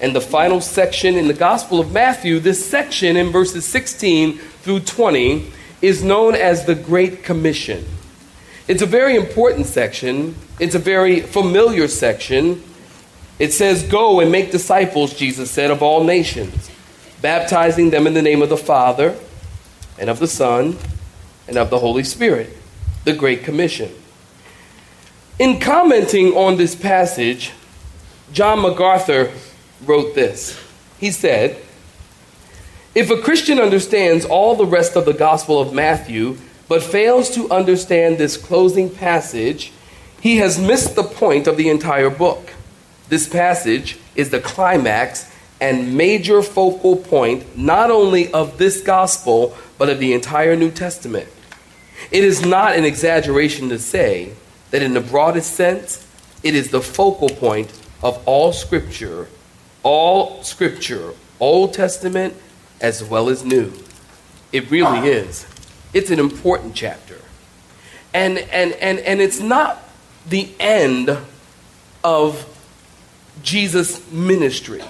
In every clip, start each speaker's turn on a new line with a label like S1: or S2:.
S1: and the final section in the Gospel of Matthew. This section in verses 16 through 20 is known as the Great Commission. It's a very important section, it's a very familiar section. It says, Go and make disciples, Jesus said, of all nations, baptizing them in the name of the Father, and of the Son, and of the Holy Spirit. The Great Commission. In commenting on this passage, John MacArthur wrote this. He said, If a Christian understands all the rest of the Gospel of Matthew, but fails to understand this closing passage, he has missed the point of the entire book. This passage is the climax and major focal point not only of this Gospel, but of the entire New Testament. It is not an exaggeration to say that, in the broadest sense, it is the focal point of all Scripture all scripture, Old Testament as well as New. It really is. It's an important chapter. And, and, and, and it's not the end of Jesus' ministry.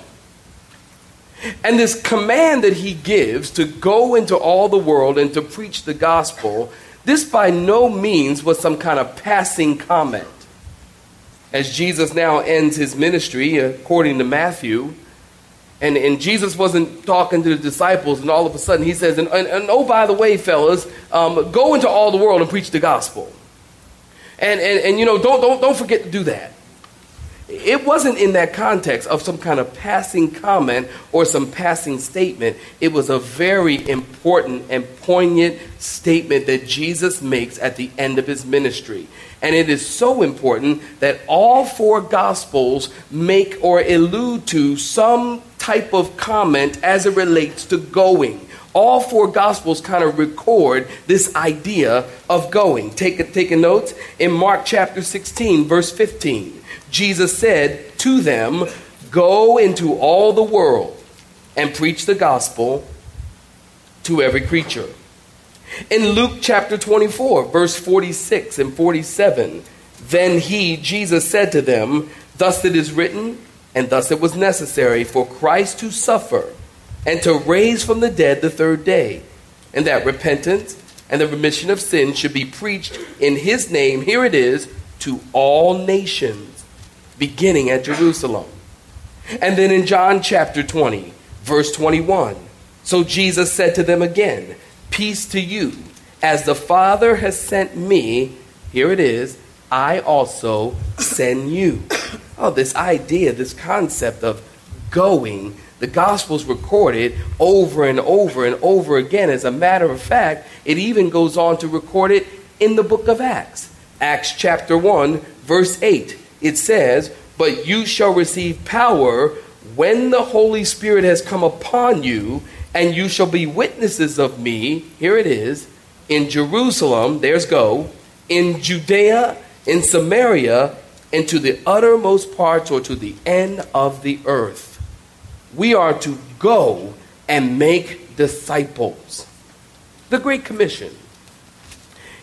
S1: And this command that he gives to go into all the world and to preach the gospel, this by no means was some kind of passing comment as Jesus now ends his ministry, according to Matthew. And, and Jesus wasn't talking to the disciples, and all of a sudden he says, And, and, and oh, by the way, fellas, um, go into all the world and preach the gospel. And, and, and you know, don't, don't, don't forget to do that. It wasn't in that context of some kind of passing comment or some passing statement. It was a very important and poignant statement that Jesus makes at the end of his ministry. And it is so important that all four Gospels make or allude to some type of comment as it relates to going. All four Gospels kind of record this idea of going. Take, take a note in Mark chapter 16, verse 15. Jesus said to them, Go into all the world and preach the gospel to every creature. In Luke chapter 24, verse 46 and 47, then he, Jesus, said to them, Thus it is written, and thus it was necessary for Christ to suffer and to raise from the dead the third day, and that repentance and the remission of sins should be preached in his name, here it is, to all nations, beginning at Jerusalem. And then in John chapter 20, verse 21, so Jesus said to them again, Peace to you. As the Father has sent me, here it is, I also send you. Oh, this idea, this concept of going, the Gospels recorded over and over and over again. As a matter of fact, it even goes on to record it in the book of Acts. Acts chapter 1, verse 8. It says, But you shall receive power when the Holy Spirit has come upon you, and you shall be witnesses of me. Here it is in Jerusalem, there's go, in Judea, in Samaria, and to the uttermost parts or to the end of the earth. We are to go and make disciples. The Great Commission.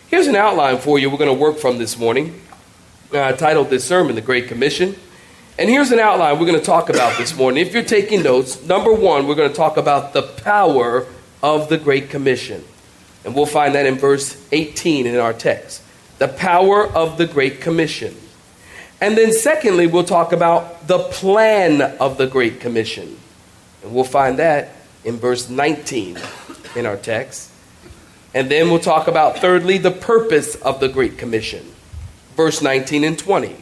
S1: Here's an outline for you we're going to work from this morning. I titled this sermon, The Great Commission. And here's an outline we're going to talk about this morning. If you're taking notes, number one, we're going to talk about the power of the Great Commission. And we'll find that in verse 18 in our text. The power of the Great Commission. And then, secondly, we'll talk about the plan of the Great Commission. And we'll find that in verse 19 in our text. And then we'll talk about, thirdly, the purpose of the Great Commission, verse 19 and 20.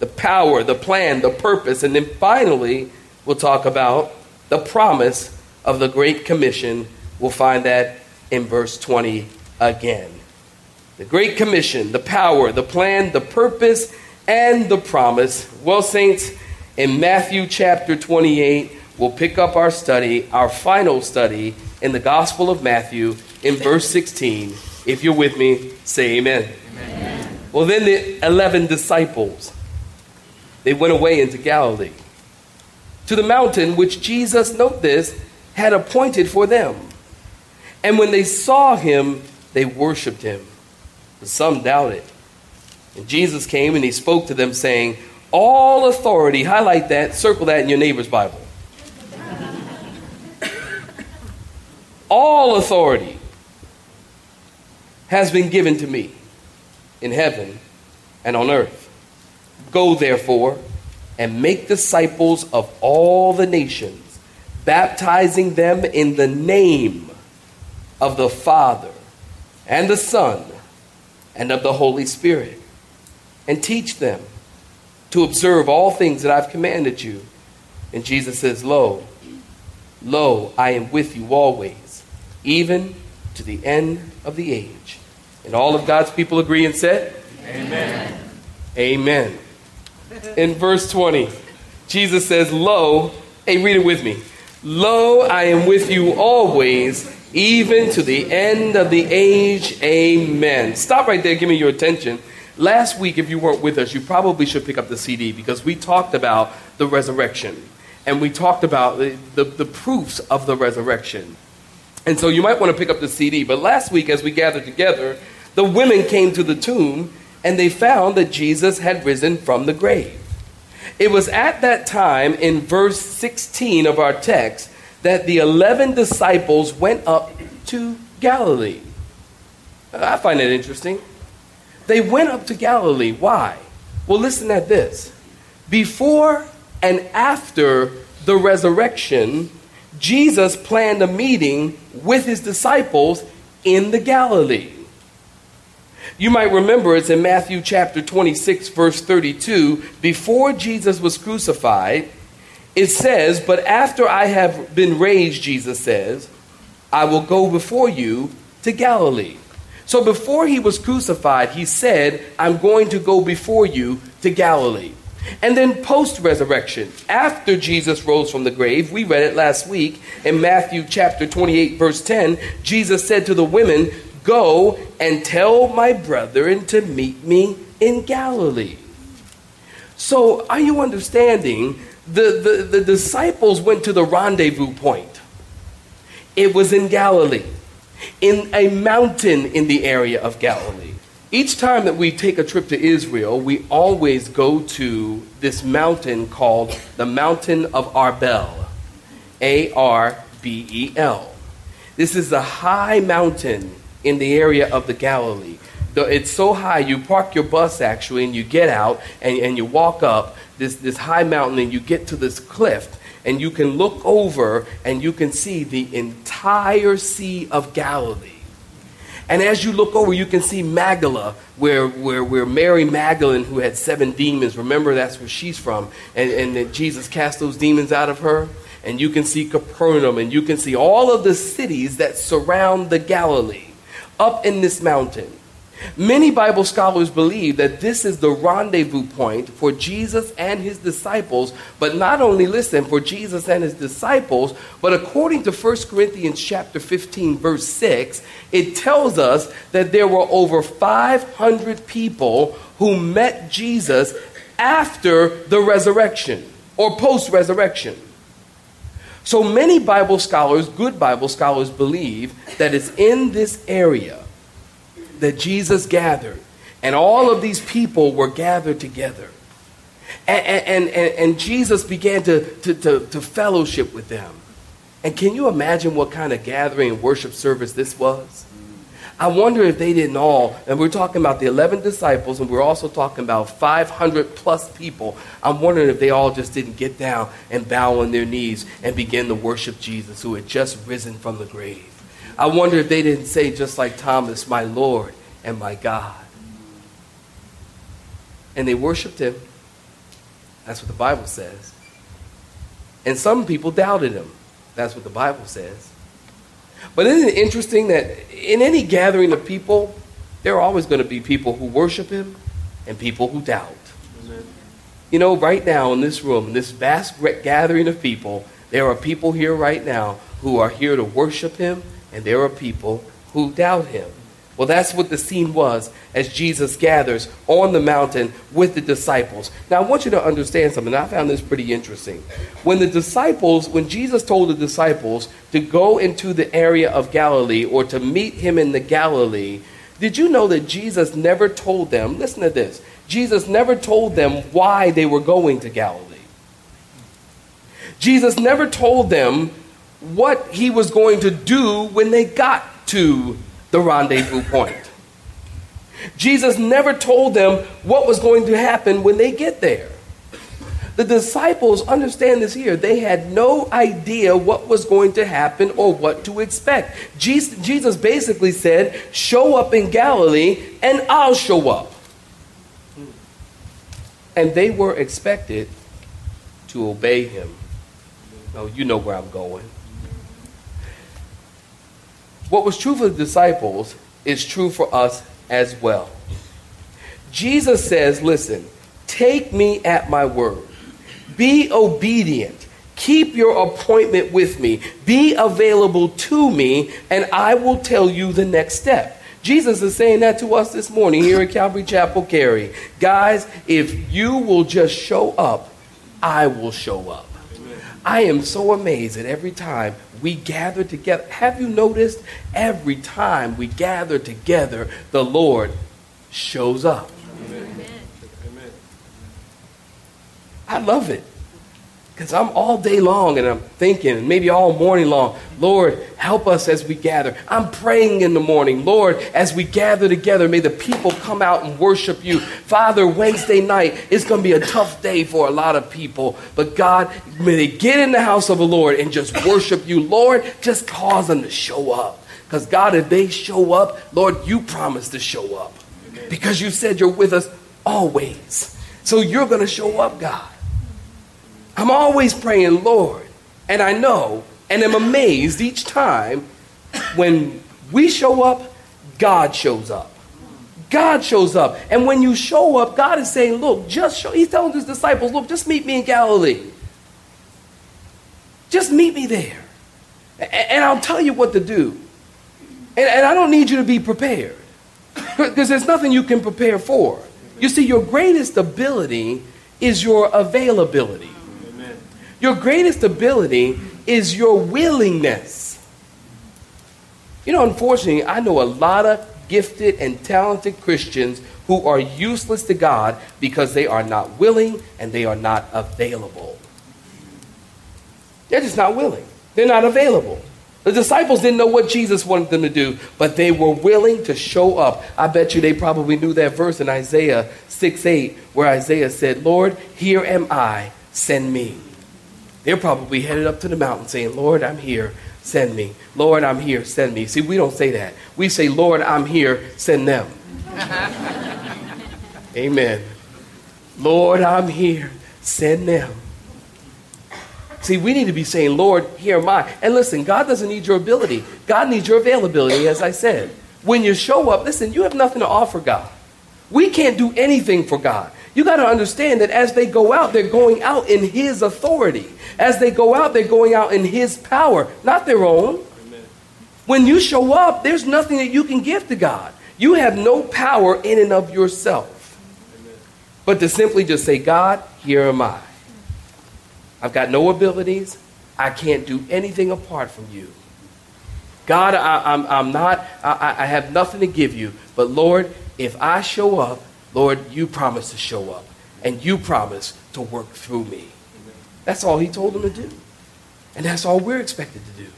S1: The power, the plan, the purpose. And then finally, we'll talk about the promise of the Great Commission. We'll find that in verse 20 again. The Great Commission, the power, the plan, the purpose, and the promise. Well, saints, in Matthew chapter 28, we'll pick up our study, our final study in the Gospel of Matthew in verse 16. If you're with me, say amen. amen. Well, then the 11 disciples, they went away into Galilee to the mountain which Jesus, note this, had appointed for them. And when they saw him, they worshiped him. But some doubted. And Jesus came and he spoke to them, saying, All authority, highlight that, circle that in your neighbor's Bible. All authority has been given to me in heaven and on earth. Go therefore and make disciples of all the nations, baptizing them in the name of the Father and the Son and of the Holy Spirit, and teach them to observe all things that I've commanded you. And Jesus says, Lo, lo, I am with you always even to the end of the age. And all of God's people agree and said, Amen. Amen. In verse 20, Jesus says, Lo, hey, read it with me. Lo, I am with you always, even to the end of the age. Amen. Stop right there, give me your attention. Last week, if you weren't with us, you probably should pick up the CD because we talked about the resurrection and we talked about the, the, the proofs of the resurrection. And so you might want to pick up the CD. But last week, as we gathered together, the women came to the tomb and they found that Jesus had risen from the grave. It was at that time, in verse 16 of our text, that the 11 disciples went up to Galilee. I find it interesting. They went up to Galilee. Why? Well, listen at this. Before and after the resurrection, Jesus planned a meeting with his disciples in the Galilee. You might remember it's in Matthew chapter 26, verse 32. Before Jesus was crucified, it says, But after I have been raised, Jesus says, I will go before you to Galilee. So before he was crucified, he said, I'm going to go before you to Galilee. And then post resurrection, after Jesus rose from the grave, we read it last week in Matthew chapter 28, verse 10, Jesus said to the women, Go and tell my brethren to meet me in Galilee. So, are you understanding? The, the, the disciples went to the rendezvous point. It was in Galilee, in a mountain in the area of Galilee. Each time that we take a trip to Israel, we always go to this mountain called the Mountain of Arbel. A R B E L. This is a high mountain in the area of the Galilee. It's so high, you park your bus actually, and you get out and, and you walk up this, this high mountain, and you get to this cliff, and you can look over and you can see the entire Sea of Galilee. And as you look over, you can see Magdala, where, where, where Mary Magdalene, who had seven demons, remember that's where she's from, and, and that Jesus cast those demons out of her. And you can see Capernaum, and you can see all of the cities that surround the Galilee up in this mountain. Many Bible scholars believe that this is the rendezvous point for Jesus and his disciples, but not only listen for Jesus and his disciples, but according to 1 Corinthians chapter 15 verse 6, it tells us that there were over 500 people who met Jesus after the resurrection or post resurrection. So many Bible scholars, good Bible scholars believe that it's in this area that Jesus gathered, and all of these people were gathered together. And, and, and, and Jesus began to, to, to, to fellowship with them. And can you imagine what kind of gathering and worship service this was? I wonder if they didn't all, and we're talking about the 11 disciples, and we're also talking about 500 plus people. I'm wondering if they all just didn't get down and bow on their knees and begin to worship Jesus, who had just risen from the grave. I wonder if they didn't say, just like Thomas, my Lord and my God. And they worshiped him. That's what the Bible says. And some people doubted him. That's what the Bible says. But isn't it interesting that in any gathering of people, there are always going to be people who worship him and people who doubt. Amen. You know, right now in this room, in this vast gathering of people, there are people here right now who are here to worship him, and there are people who doubt him. Well, that's what the scene was as Jesus gathers on the mountain with the disciples. Now, I want you to understand something. I found this pretty interesting. When the disciples, when Jesus told the disciples to go into the area of Galilee or to meet him in the Galilee, did you know that Jesus never told them, listen to this, Jesus never told them why they were going to Galilee? Jesus never told them what he was going to do when they got to the rendezvous point. Jesus never told them what was going to happen when they get there. The disciples understand this here. They had no idea what was going to happen or what to expect. Jesus basically said, Show up in Galilee and I'll show up. And they were expected to obey him. Oh, you know where I'm going. What was true for the disciples is true for us as well. Jesus says, Listen, take me at my word. Be obedient. Keep your appointment with me. Be available to me, and I will tell you the next step. Jesus is saying that to us this morning here at Calvary Chapel Cary. Guys, if you will just show up, I will show up. I am so amazed that every time we gather together, have you noticed? Every time we gather together, the Lord shows up. Amen. I love it. Because I'm all day long and I'm thinking, and maybe all morning long, Lord, help us as we gather. I'm praying in the morning, Lord, as we gather together, may the people come out and worship you. Father, Wednesday night is going to be a tough day for a lot of people, but God, may they get in the house of the Lord and just worship you. Lord, just cause them to show up. Because God, if they show up, Lord, you promise to show up. Because you said you're with us always. So you're going to show up, God. I'm always praying, Lord. And I know and am amazed each time when we show up, God shows up. God shows up. And when you show up, God is saying, Look, just show. He's telling his disciples, Look, just meet me in Galilee. Just meet me there. And I'll tell you what to do. And, I don't need you to be prepared. Because there's nothing you can prepare for. You see, your greatest ability is your availability. Your greatest ability is your willingness. You know, unfortunately, I know a lot of gifted and talented Christians who are useless to God because they are not willing and they are not available. They're just not willing, they're not available. The disciples didn't know what Jesus wanted them to do, but they were willing to show up. I bet you they probably knew that verse in Isaiah 6 8, where Isaiah said, Lord, here am I, send me. They're probably headed up to the mountain saying, Lord, I'm here, send me. Lord, I'm here, send me. See, we don't say that. We say, Lord, I'm here, send them. Amen. Lord, I'm here, send them. See, we need to be saying, Lord, here am I. And listen, God doesn't need your ability, God needs your availability, as I said. When you show up, listen, you have nothing to offer God. We can't do anything for God. You got to understand that as they go out, they're going out in His authority. As they go out, they're going out in His power, not their own. Amen. When you show up, there's nothing that you can give to God. You have no power in and of yourself. Amen. But to simply just say, God, here am I. I've got no abilities. I can't do anything apart from you. God, I, am not, I, I have nothing to give you. But Lord, if I show up, Lord, you promise to show up and you promise to work through me. That's all he told them to do. And that's all we're expected to do.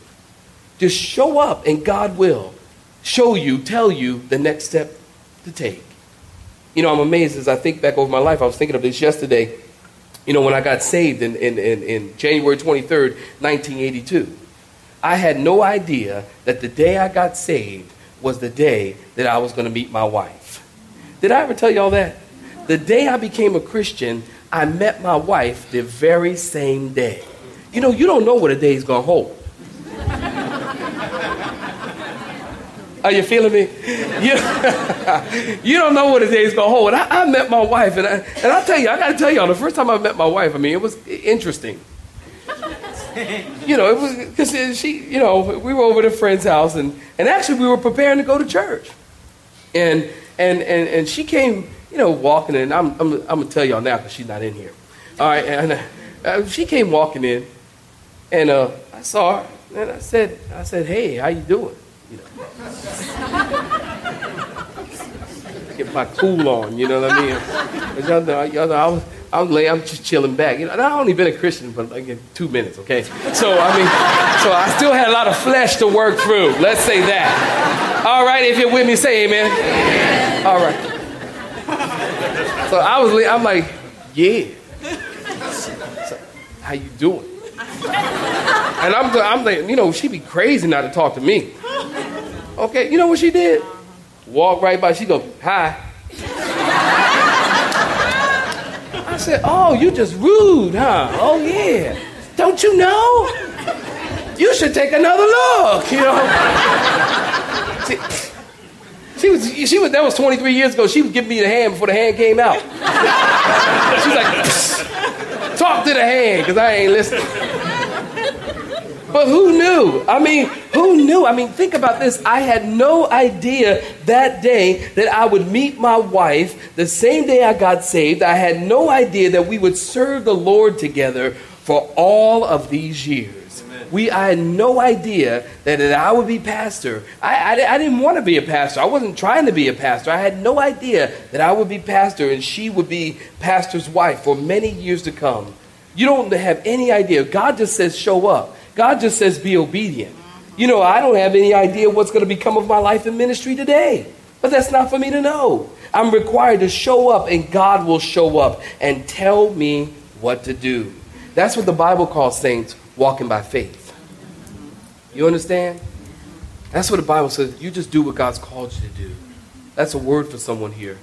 S1: Just show up and God will show you, tell you the next step to take. You know, I'm amazed as I think back over my life. I was thinking of this yesterday. You know, when I got saved in, in, in, in January 23rd, 1982, I had no idea that the day I got saved was the day that I was going to meet my wife. Did I ever tell y'all that? The day I became a Christian, I met my wife the very same day. You know, you don't know what a day is going to hold. Are you feeling me? You, you don't know what a day is going to hold. I, I, met my wife, and, I, and I'll tell you, I got to tell y'all, the first time I met my wife, I mean, it was interesting. You know, it was because she, you know, we were over at a friend's house, and, and actually we were preparing to go to church. And, and, and, and she came, you know, walking in. I'm, I'm, I'm going to tell y'all now because she's not in here. All right, and uh, she came walking in, and uh, I saw her, and I said, I said, hey, how you doing? You know. Get my cool on, you know what I mean? Y'all know, y'all know, I was, I was laying, I'm just chilling back. You know, I've only been a Christian for like two minutes, okay? So I mean, so I still had a lot of flesh to work through. Let's say that. All right, if you're with me, say amen. amen. All right. So I was, I'm like, yeah. So, how you doing? And I'm, I'm like, you know, she'd be crazy not to talk to me. Okay, you know what she did? Walk right by. She go, hi. I said, oh, you just rude, huh? Oh yeah. Don't you know? You should take another look. You know. she, she was, she was. That was 23 years ago. She was giving me the hand before the hand came out. She's like, talk to the hand, because I ain't listening. But who knew? I mean, who knew? I mean, think about this. I had no idea that day that I would meet my wife the same day I got saved. I had no idea that we would serve the Lord together for all of these years. We, I had no idea that, that I would be pastor. I, I, I didn't want to be a pastor. I wasn't trying to be a pastor. I had no idea that I would be pastor and she would be pastor's wife for many years to come. You don't have any idea. God just says, show up. God just says, be obedient. You know, I don't have any idea what's going to become of my life in ministry today. But that's not for me to know. I'm required to show up, and God will show up and tell me what to do. That's what the Bible calls saints walking by faith. You understand? That's what the Bible says. You just do what God's called you to do. That's a word for someone here.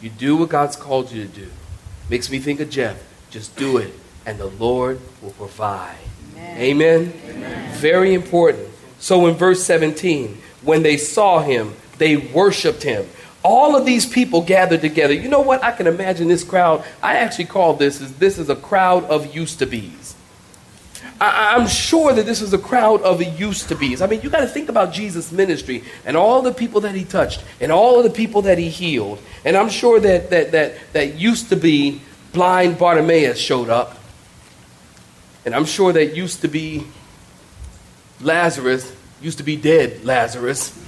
S1: You do what God's called you to do. Makes me think of Jeff. Just do it, and the Lord will provide. Amen. Amen. Very important. So in verse 17, when they saw him, they worshiped him. All of these people gathered together. You know what? I can imagine this crowd. I actually call this is this is a crowd of used to be's. I, am sure that this is a crowd of used to be's. I mean, you got to think about Jesus' ministry and all the people that he touched and all of the people that he healed. And I'm sure that that that that used to be blind Bartimaeus showed up. And I'm sure that used to be Lazarus, used to be dead Lazarus,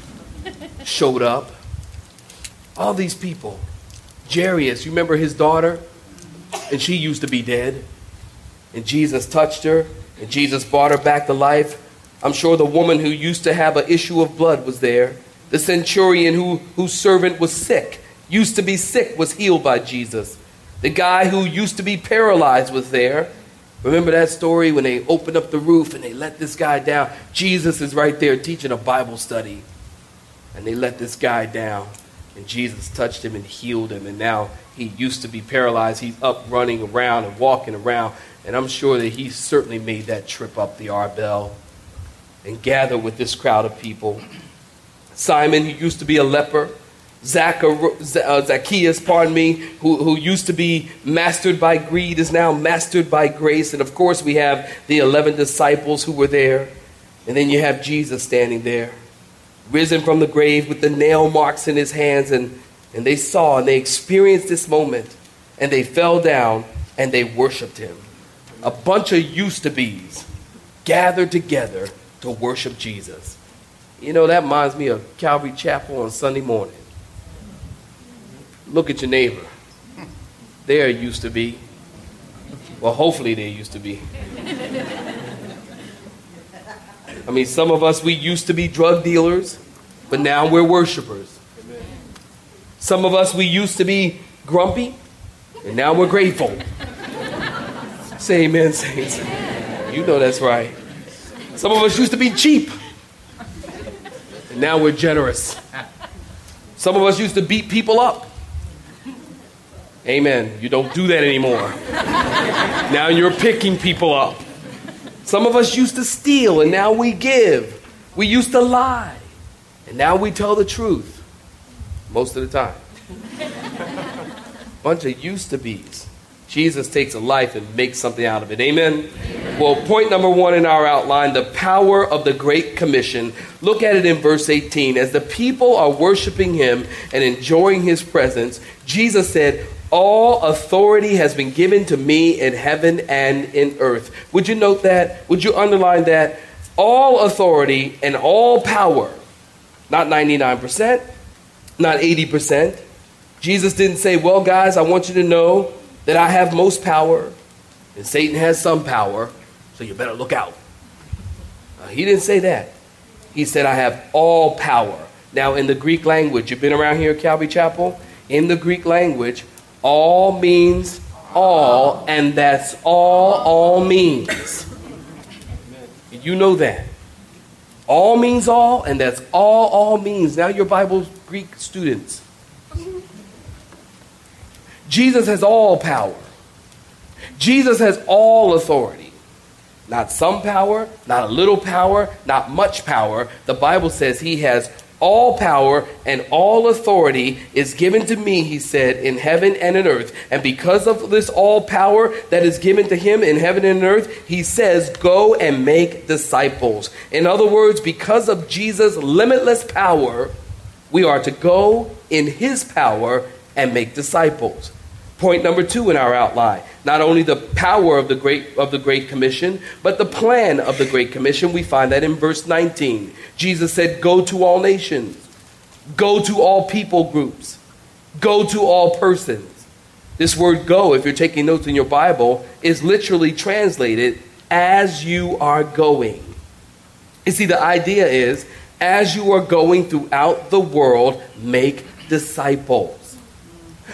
S1: showed up. All these people. Jairus, you remember his daughter? And she used to be dead. And Jesus touched her, and Jesus brought her back to life. I'm sure the woman who used to have an issue of blood was there. The centurion who, whose servant was sick, used to be sick, was healed by Jesus. The guy who used to be paralyzed was there. Remember that story when they opened up the roof and they let this guy down? Jesus is right there teaching a Bible study. And they let this guy down. And Jesus touched him and healed him. And now he used to be paralyzed. He's up running around and walking around. And I'm sure that he certainly made that trip up the Arbel and gathered with this crowd of people. Simon, who used to be a leper, Uh, Zacchaeus, pardon me, who, who used to be mastered by greed, is now mastered by grace. And of course, we have the 11 disciples who were there. And then you have Jesus standing there, risen from the grave with the nail marks in his hands. And, and they saw and they experienced this moment. And they fell down and they worshiped him. A bunch of used to be's gathered together to worship Jesus. You know, that reminds me of Calvary Chapel on Sunday morning. Look at your neighbor. There used to be. Well, hopefully there used to be. I mean, some of us, we used to be drug dealers, but now we're worshipers. Some of us, we used to be grumpy, and now we're grateful. Say amen, saints. You know that's right. Some of us used to be cheap, and now we're generous. Some of us used to beat people up. Amen. You don't do that anymore. now you're picking people up. Some of us used to steal, and now we give. We used to lie, and now we tell the truth most of the time. Bunch of used to be's. Jesus takes a life and makes something out of it. Amen? Well, point number one in our outline the power of the Great Commission. Look at it in verse 18. As the people are worshiping him and enjoying his presence, Jesus said, All authority has been given to me in heaven and in earth. Would you note that? Would you underline that? All authority and all power. Not 99%, not 80%. Jesus didn't say, Well, guys, I want you to know that I have most power and Satan has some power, so you better look out. Uh, he didn't say that. He said, I have all power. Now, in the Greek language, you've been around here at Calvary Chapel? In the Greek language, all means all, and that's all all means. You know that. All means all, and that's all all means. Now, your Bible Greek students. Jesus has all power. Jesus has all authority. Not some power, not a little power, not much power. The Bible says he has all power and all authority is given to me, he said, in heaven and in earth. And because of this all power that is given to him in heaven and in earth, he says, Go and make disciples. In other words, because of Jesus' limitless power, we are to go in his power and make disciples. Point number two in our outline. Not only the power of the great of the great commission but the plan of the great commission. We find that in verse 19 jesus said go to all nations. Go to all people groups. Go to all persons. This word go if you're taking notes in your bible is literally translated as you are going. You see the idea is as you are going throughout the world make disciples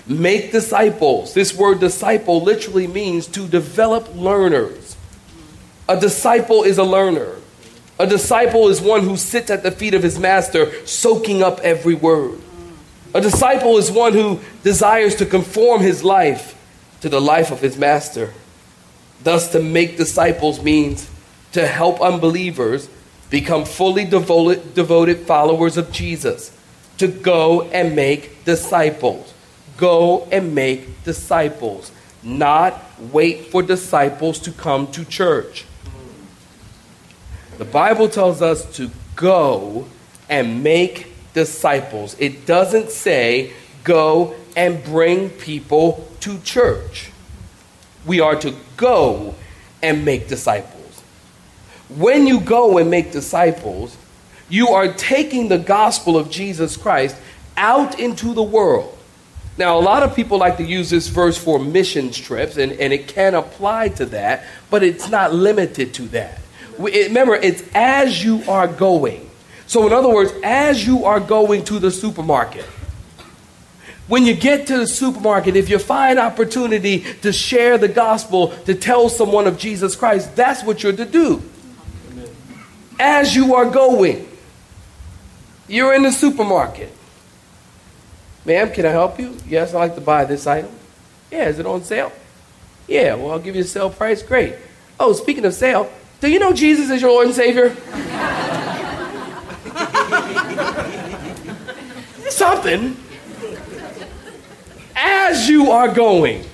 S1: Make disciples. This word disciple literally means to develop learners. A disciple is a learner. A disciple is one who sits at the feet of his master, soaking up every word. A disciple is one who desires to conform his life to the life of his master. Thus, to make disciples means to help unbelievers become fully devoted, devoted followers of Jesus, to go and make disciples. Go and make disciples, not wait for disciples to come to church. The Bible tells us to go and make disciples. It doesn't say go and bring people to church. We are to go and make disciples. When you go and make disciples, you are taking the gospel of Jesus Christ out into the world. Now, a lot of people like to use this verse for missions trips, and, and it can apply to that, but it's not limited to that. Remember, it's as you are going. So, in other words, as you are going to the supermarket, when you get to the supermarket, if you find opportunity to share the gospel, to tell someone of Jesus Christ, that's what you're to do. As you are going, you're in the supermarket. Ma'am, can I help you? Yes, I'd like to buy this item. Yeah, is it on sale? Yeah, well, I'll give you a sale price. Great. Oh, speaking of sale, do you know Jesus is your Lord and Savior? Something. As you are going,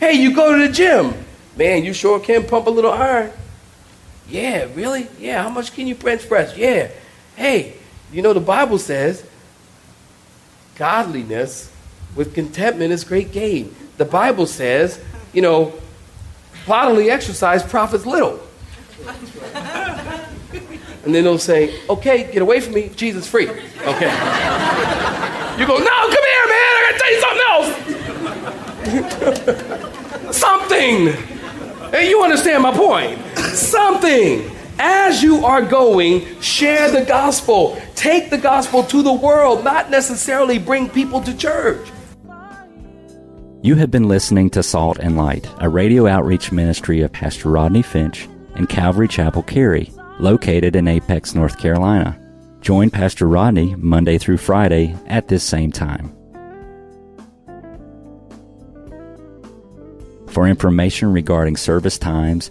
S1: hey, you go to the gym. Man, you sure can pump a little iron. Yeah, really? Yeah, how much can you bench press? Yeah. Hey, you know the Bible says godliness with contentment is great gain. The Bible says, you know, bodily exercise profits little. And then they'll say, okay, get away from me, Jesus free. Okay. You go, no, come here, man, I gotta tell you something else. something. Hey, you understand my point. Something. As you are going, share the gospel. Take the gospel to the world, not necessarily bring people to church.
S2: You have been listening to Salt and Light, a radio outreach ministry of Pastor Rodney Finch and Calvary Chapel Cary, located in Apex, North Carolina. Join Pastor Rodney Monday through Friday at this same time. For information regarding service times,